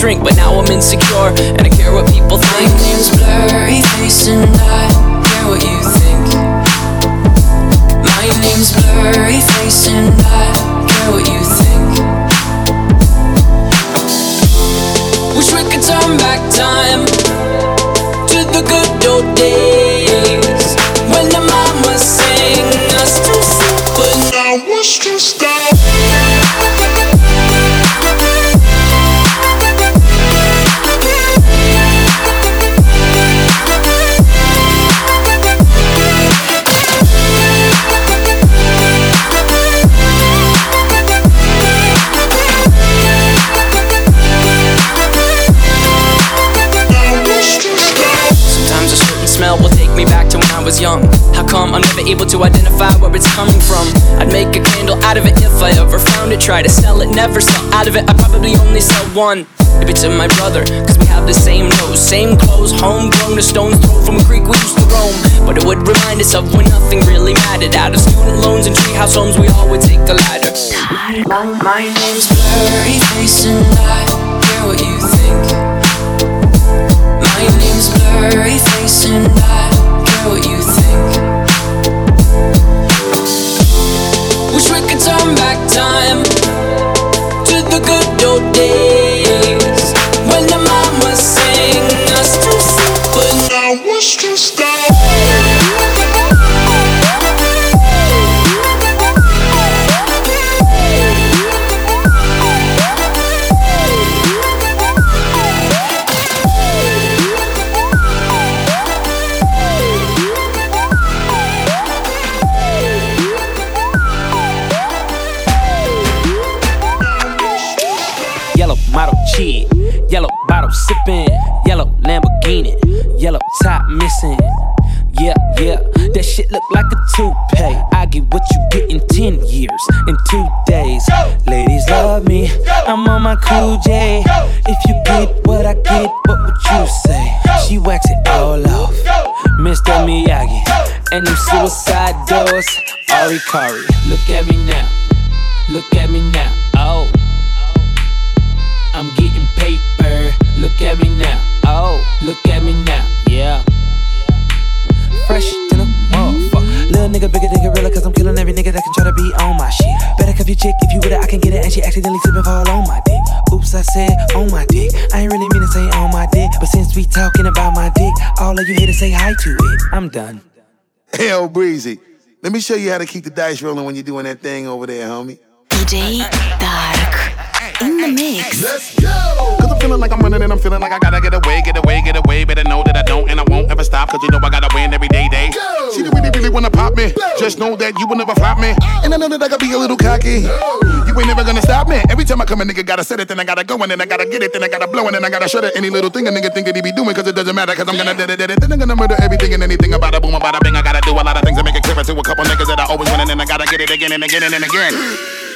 shrink, but now I'm insecure. And one. Maybe to my brother, cause we have the same nose, same clothes, homegrown, a stone's throw from a creek we used to roam. But it would remind us of when nothing really mattered. Out of student loans and treehouse homes, we all would take a ladder. My, my name's Blurry Face and I care what you think. Show you how to keep the dice rolling when you're doing that thing over there, homie. DJ Dark in the mix. Let's go! Cause I'm feeling like I'm running and I'm feeling like I gotta get away, get away, get away. Better know that I don't and I won't ever stop. Cause you know I gotta win every day, day. Really, wanna pop me. Just know that you will never flop me. And I know that I gotta be a little cocky. You ain't never gonna stop me. Every time I come, a nigga gotta set it, then I gotta go, and then I gotta get it, then I gotta blow, and then I gotta shut it. Any little thing a nigga think that he be doing, cause it doesn't matter, cause I'm gonna dead it, dead it. Then I'm gonna murder everything and anything about a boom, about a bing. I gotta do a lot of things to make it clearer to a couple niggas that I always win, and then I gotta get it again and again and again.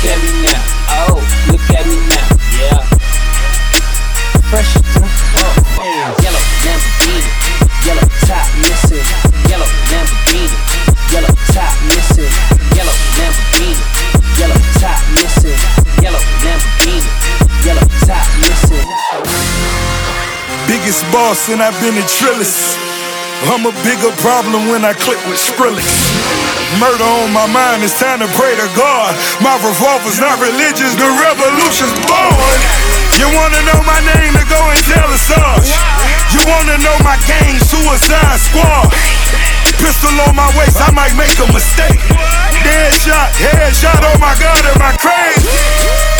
Look at me now. Oh, look at me now. Yeah. Fresh to the oh, Yellow Lamborghini. Yellow top missing. Yellow Lamborghini. Yellow top missing. Yellow Lamborghini. Yellow top missing. Yellow Lamborghini. Yellow top missing. Biggest boss and I've been a trillist. I'm a bigger problem when I click with Skrillex. Murder on my mind, it's time to pray to God. My revolver's not religious, the revolution's born. You wanna know my name to go and tell us Sarge. You wanna know my gang, Suicide Squad. Pistol on my waist, I might make a mistake. Dead shot, head shot, oh my god, am I crazy?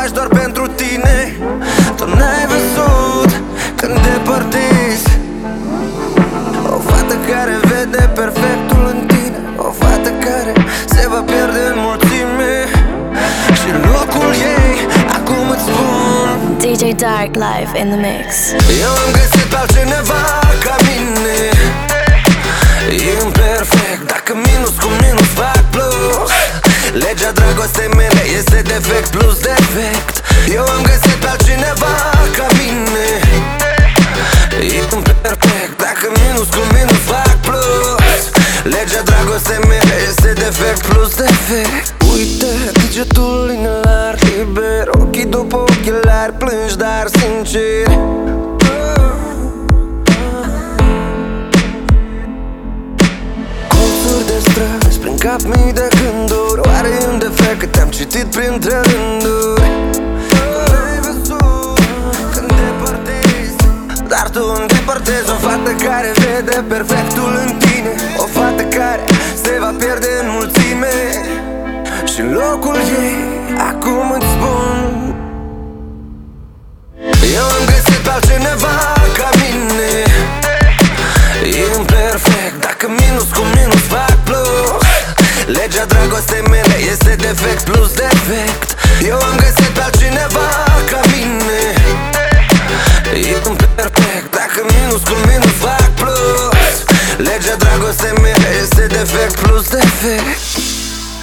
Faci doar pentru tine. Tu n-ai văzut când depărtezi. O fată care vede perfectul în tine O fată care se va pierde în mulțime. Și locul ei acum îți spun DJ Dark live in the mix. Eu am găsit pe altcineva defect plus defect. Eu am găsit pe altcineva ca mine. Imperfect, dacă minus cu minus fac plus Legea dragostei mele este defect plus defect. Uite, degetul inelar liber Ochii după ochelari plângi, dar sincer. Colțuri de străzi, prin cap mii de gânduri citit printre rânduri N-ai văzut când depărtezi Dar tu îndepărtezi o fată care vede perfectul în tine. O fată care se va pierde în mulțime. Și în locul ei acum îți spun defect plus defect. Eu am găsit pe altcineva ca mine. Imperfect, dacă minus cu minus fac plus. Legea dragostei mele este defect plus defect.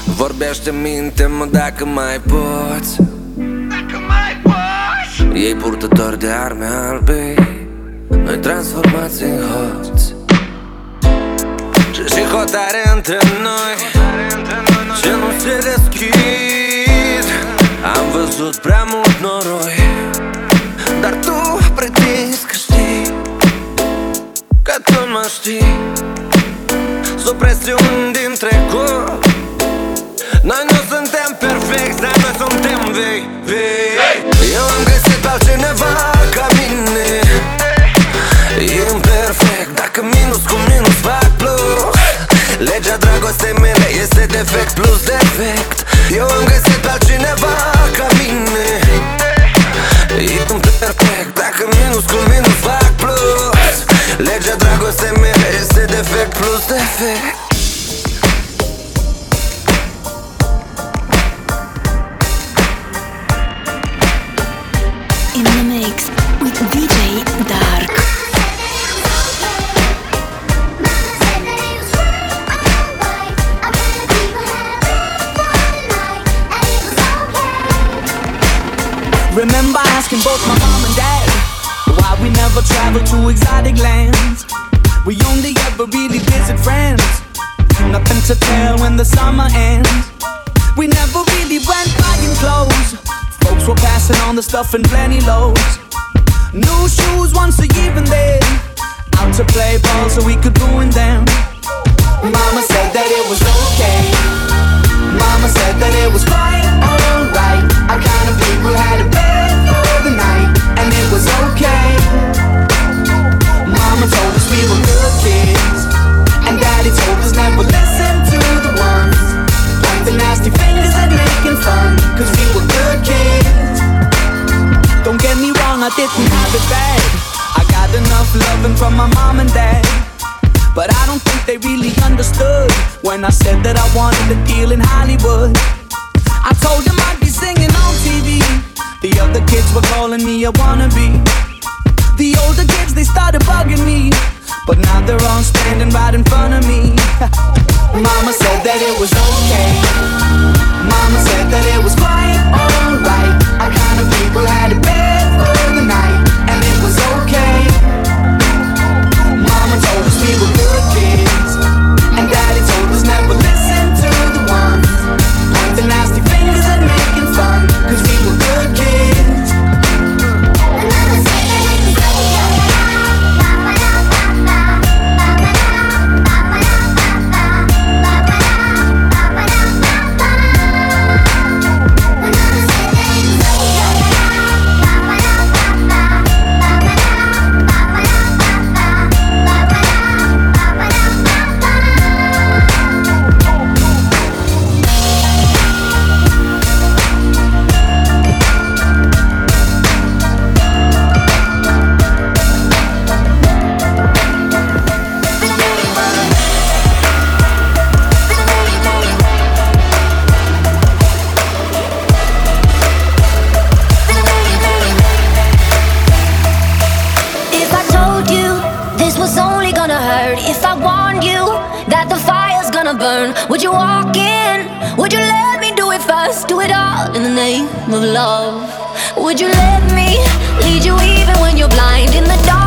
Vorbește minte-mă dacă mai poți. Dacă mai poți. Ei purtători de arme albe Noi transformați în hoți. Și hotare între noi Ce nu se deschid? Am văzut prea mult noroi. Dar tu pretinzi că știi Că tu mă știi. Supresiuni din trecut. Noi nu suntem perfecti, dar noi suntem vei, vei. Eu am găsit pe altcineva ca mine. Imperfect, dacă minus cu minus fac plus. Legea dragostei mele este defect plus defect Eu am găsit pe altcineva ca mine. Imperfect, dacă minus cu minus fac plus. Legea dragostei mele este defect plus defect travel to exotic lands. We only ever really visit friends. Nothing to tell when the summer ends. We never really went buying clothes. Folks were passing on the stuff in plenty loads. New shoes once a year and then out to play ball so we could ruin them. Mama said that it was okay. Mama said that it was fine, alright. I kinda people had a from my mom and dad. But I don't think they really understood when I said that I wanted to deal in Hollywood. I told them I'd be singing on TV. The other kids were calling me a wannabe. The older kids, they started bugging me. But now they're all standing right in front of me. Mama said that it was okay. Mama said that it was quite alright. I kind of people had it bad. of love. Would you let me lead you even when you're blind in the dark?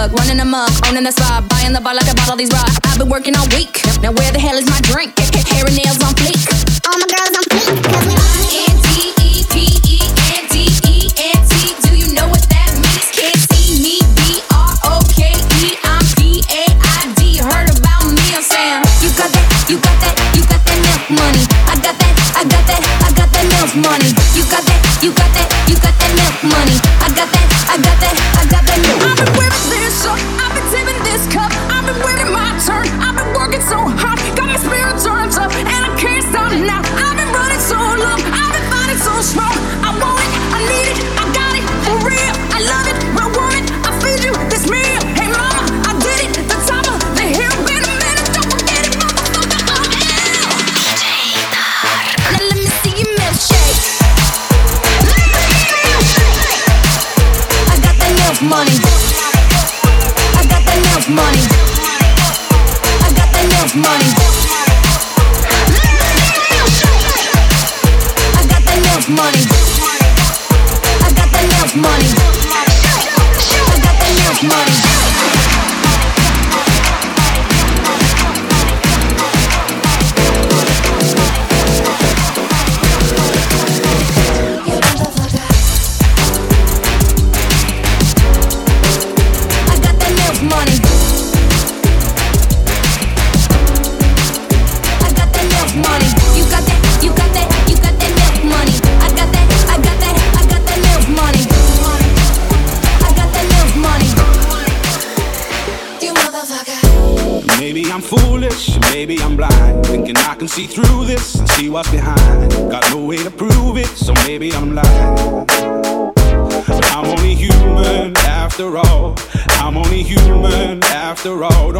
thug, running amok, owning the spot, buying the bar like I bought all these rocks. I've been working all week. Now where the hell is my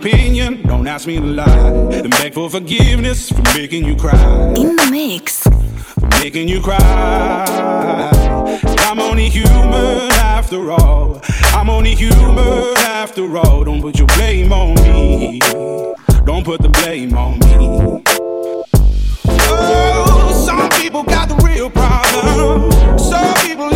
opinion, don't ask me to lie. Then beg for forgiveness for making you cry. In the mix. For making you cry. I'm only human after all. I'm only human after all. Don't put your blame on me. Don't put the blame on me. Oh, some people got the real problem. Some people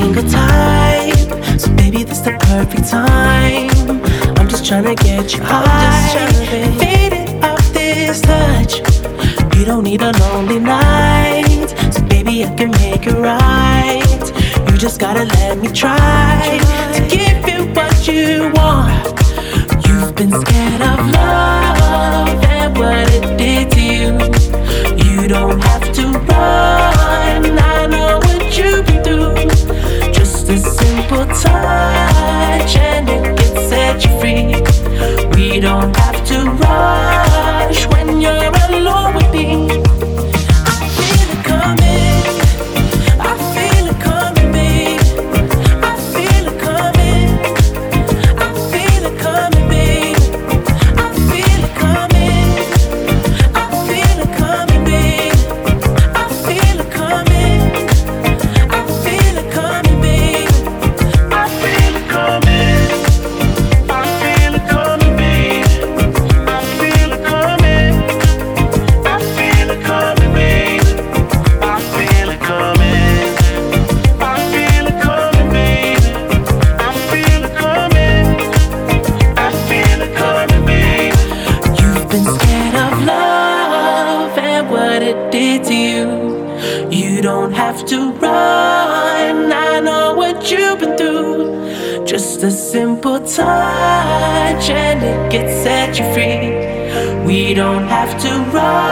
single time. So baby, this the perfect time. I'm just trying to get you I'm high. Faded off this touch. You don't need a lonely night. So baby, I can make it right. You just gotta let me try to give you what you want. You've been scared of love and what it did to you. You don't have to run. Touch and it can set you free. We don't have to rush when you're don't have to rush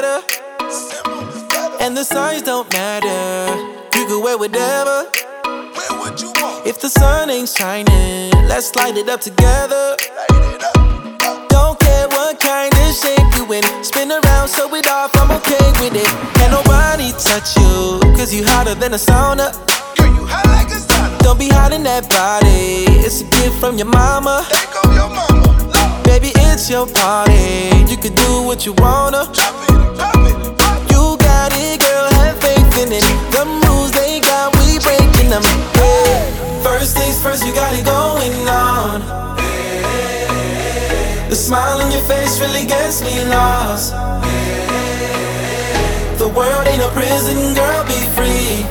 better. And the signs don't matter. You could wear whatever. If the sun ain't shining, let's light it up together. Don't care what kind of shape you in. Spin around, so it off, I'm okay with it. Can't nobody touch you, cause you hotter than a sauna. Girl, you hot like a sauna. Don't be hiding that body, it's a gift from your mama. Your mama Baby, it's your party, you can do what you wanna about it, girl, have faith in it. The moves they got, we breaking them. Yeah. First things first, you got it going on. The smile on your face really gets me lost. The world ain't a prison, girl, be free.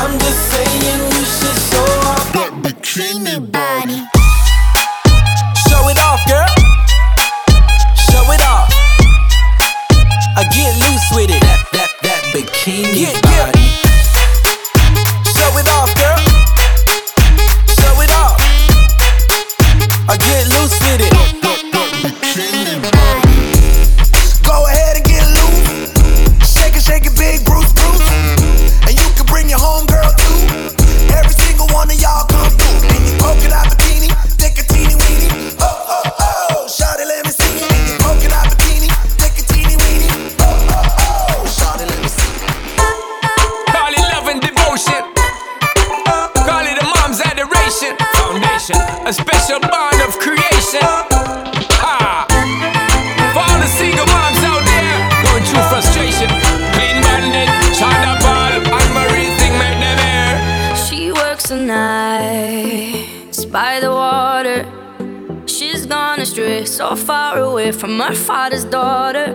I'm just saying you should show up. But bikini. talks all night by the water. She's gone astray, so far away from her father's daughter.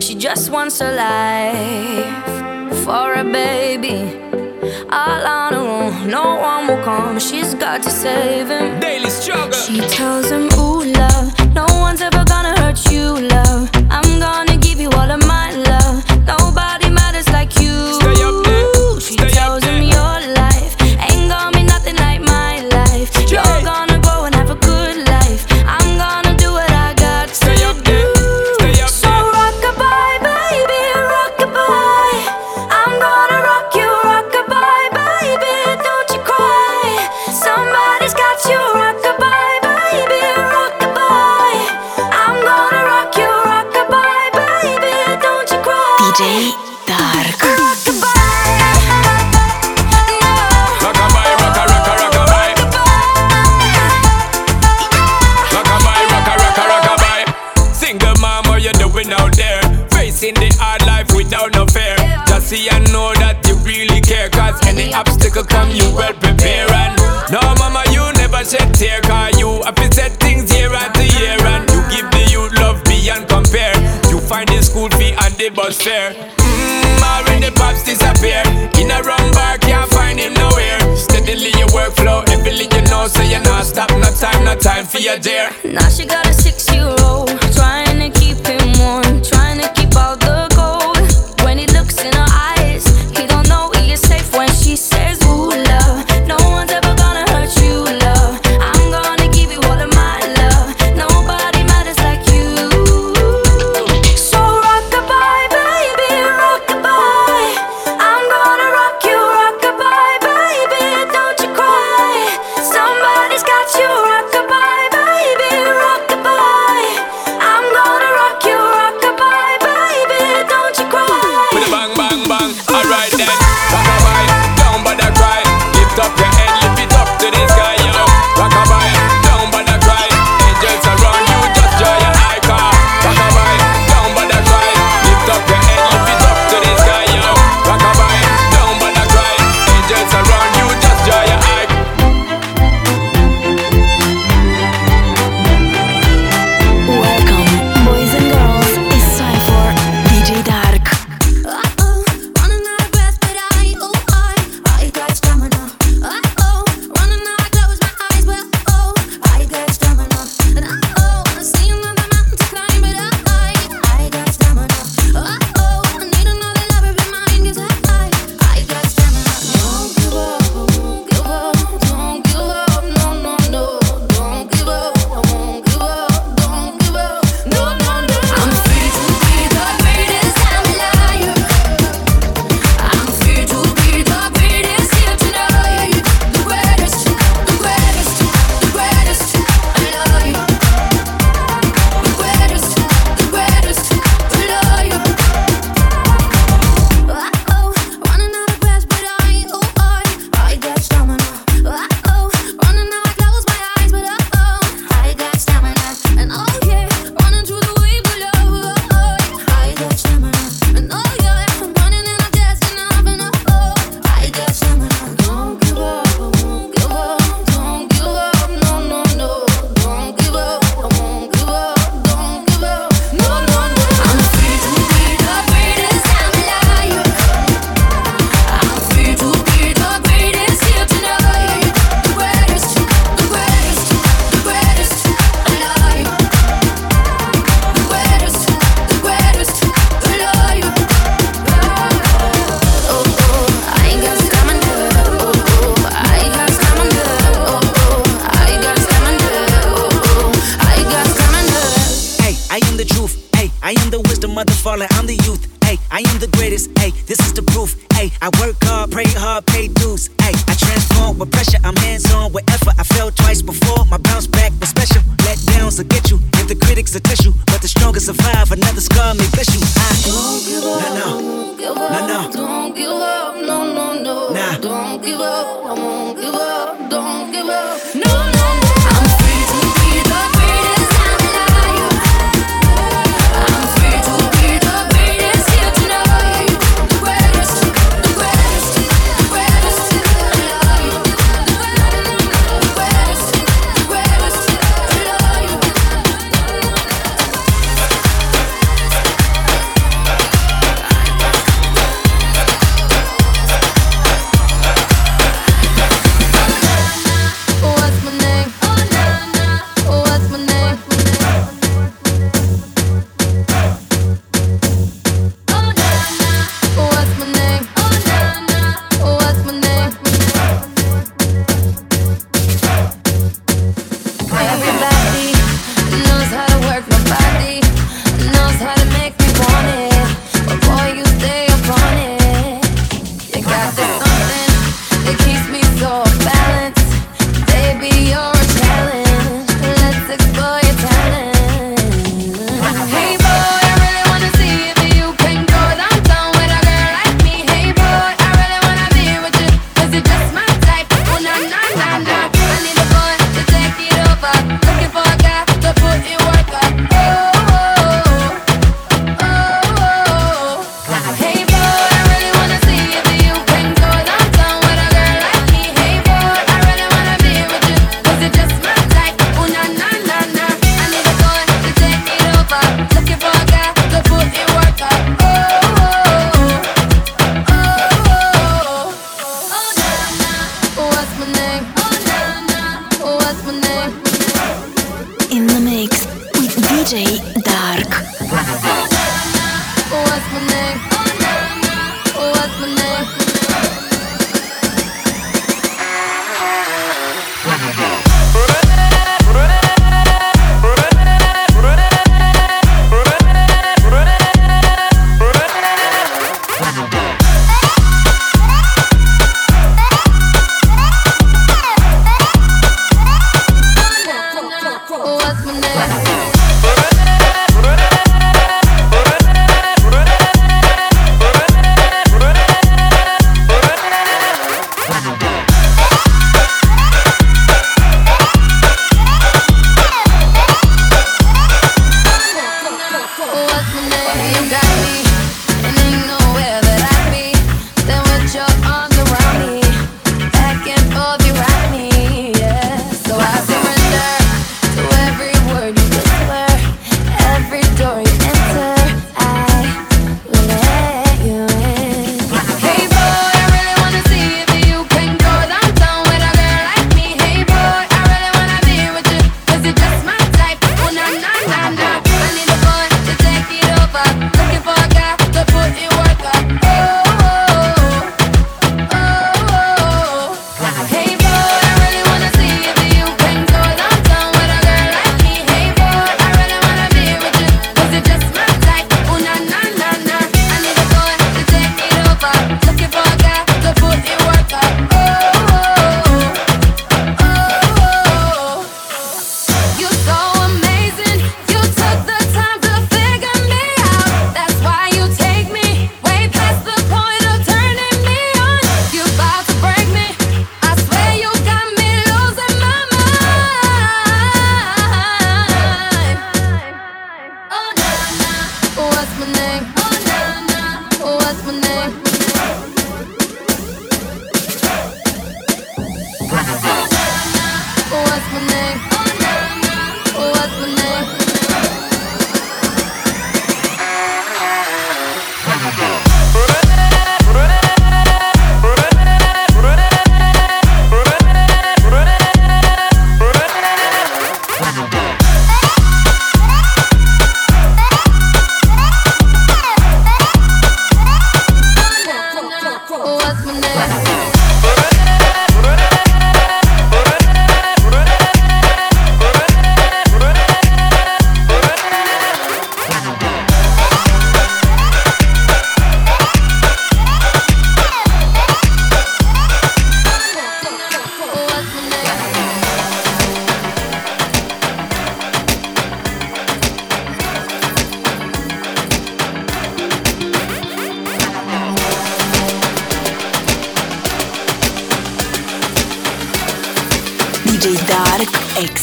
She just wants a life for a baby. All on her own, no one will come. She's got to save him. Daily struggle. She tells him, Ooh, love, no one's ever gonna hurt you, love. I'm gonna.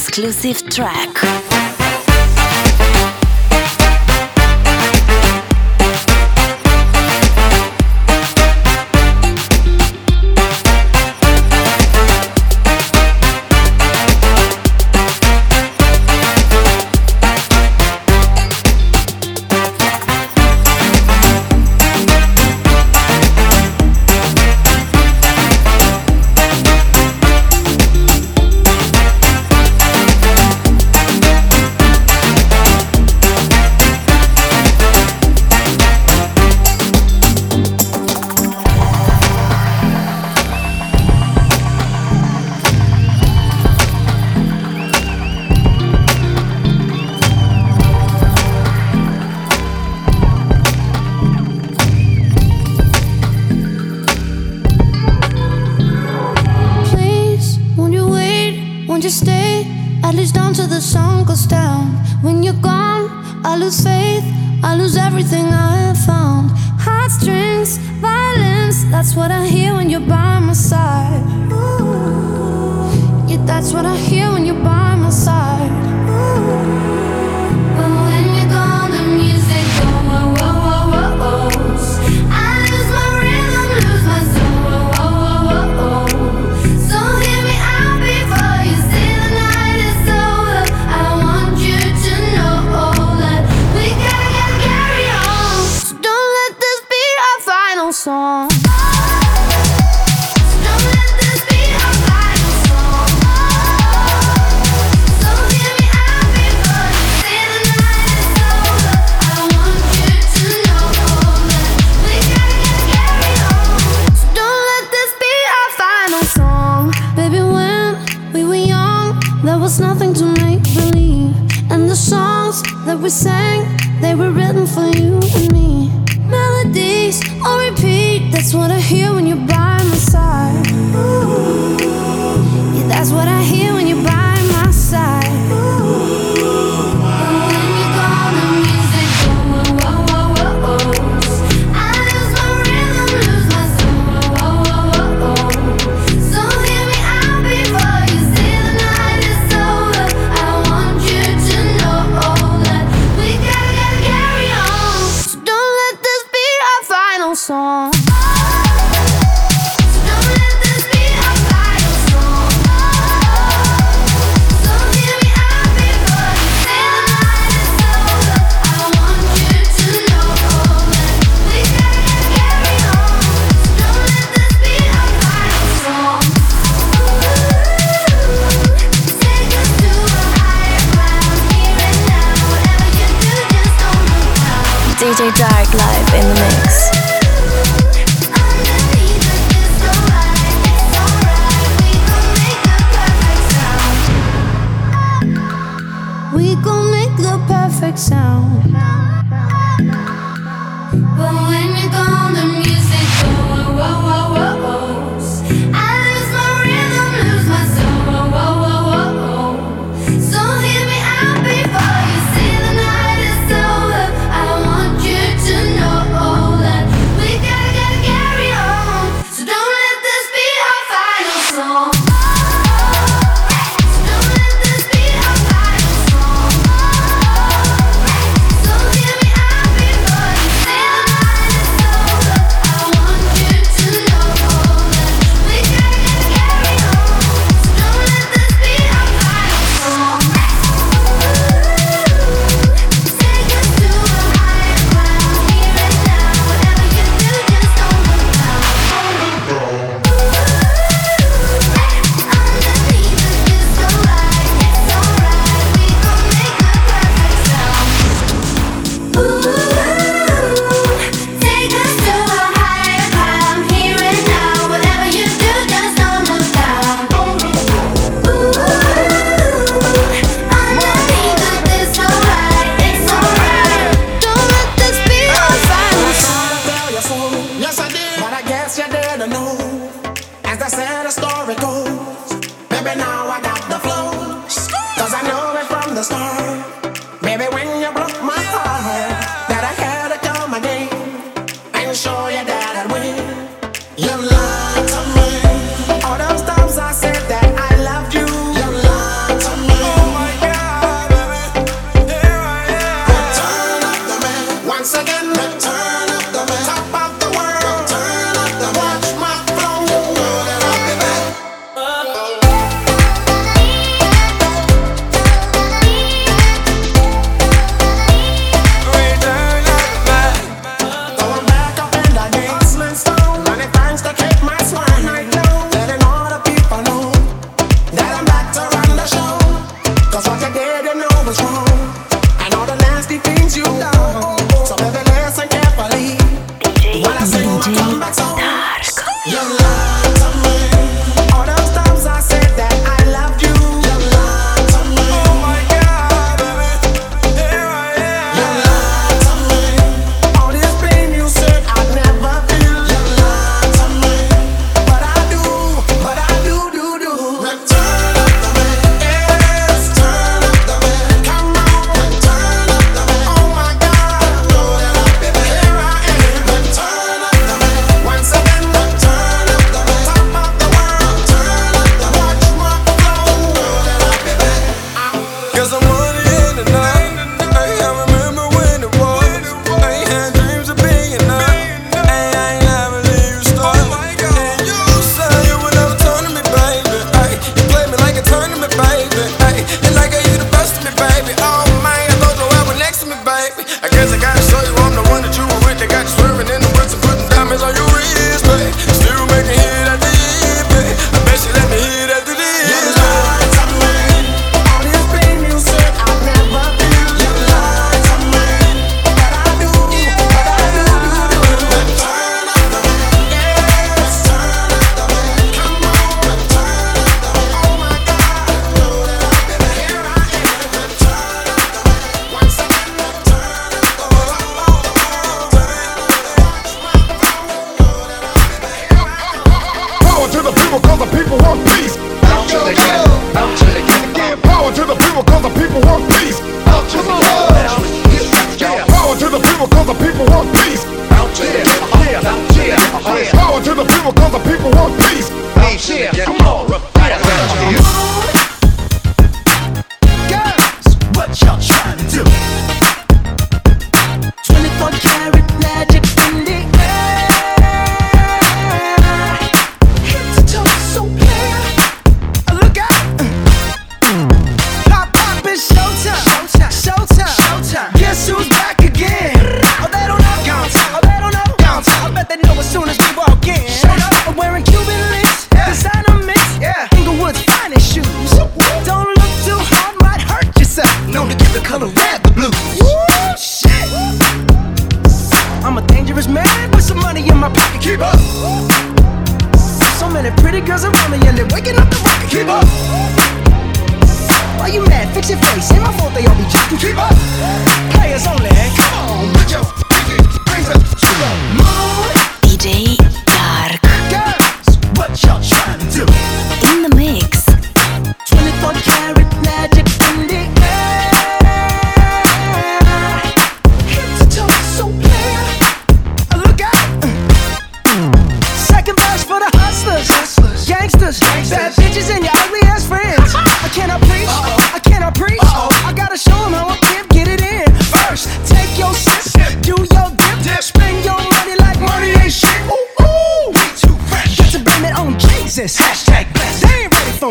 Exclusive track.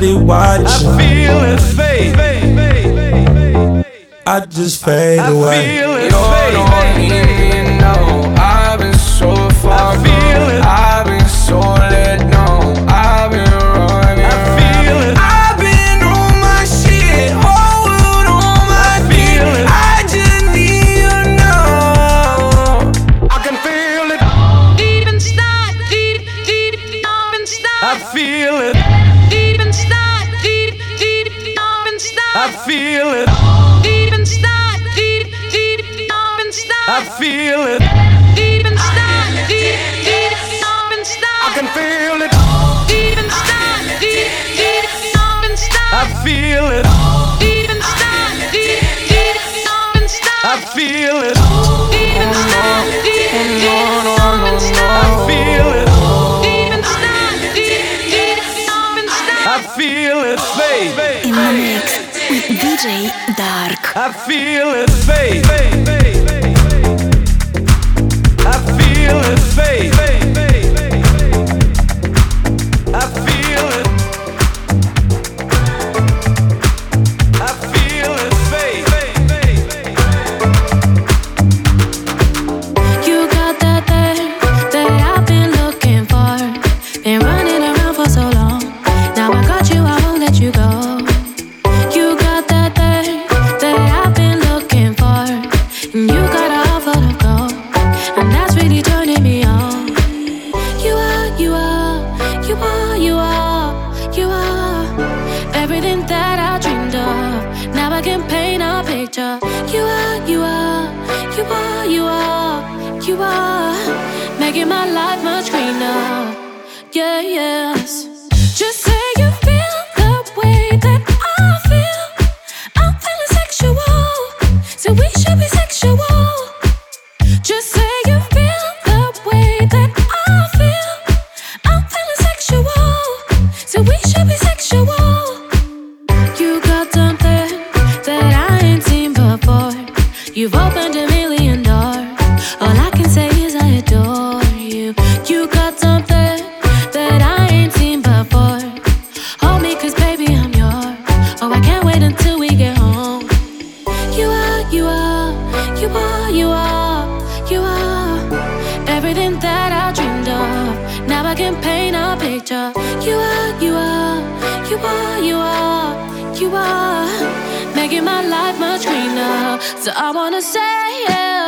body wide. I feel it fade. I just fade away. I feel it fade. feel it. Deep inside, deep, deep, deep. I can feel it. Deep inside, deep, deep, deep. I feel it. Deep inside, deep, deep, deep. I feel it. Deep inside, deep, deep. I feel it. Deep inside, deep, deep. I feel it, babe. In the mix with DJ Dark. I feel it, babe feel the face. So I wanna say yeah.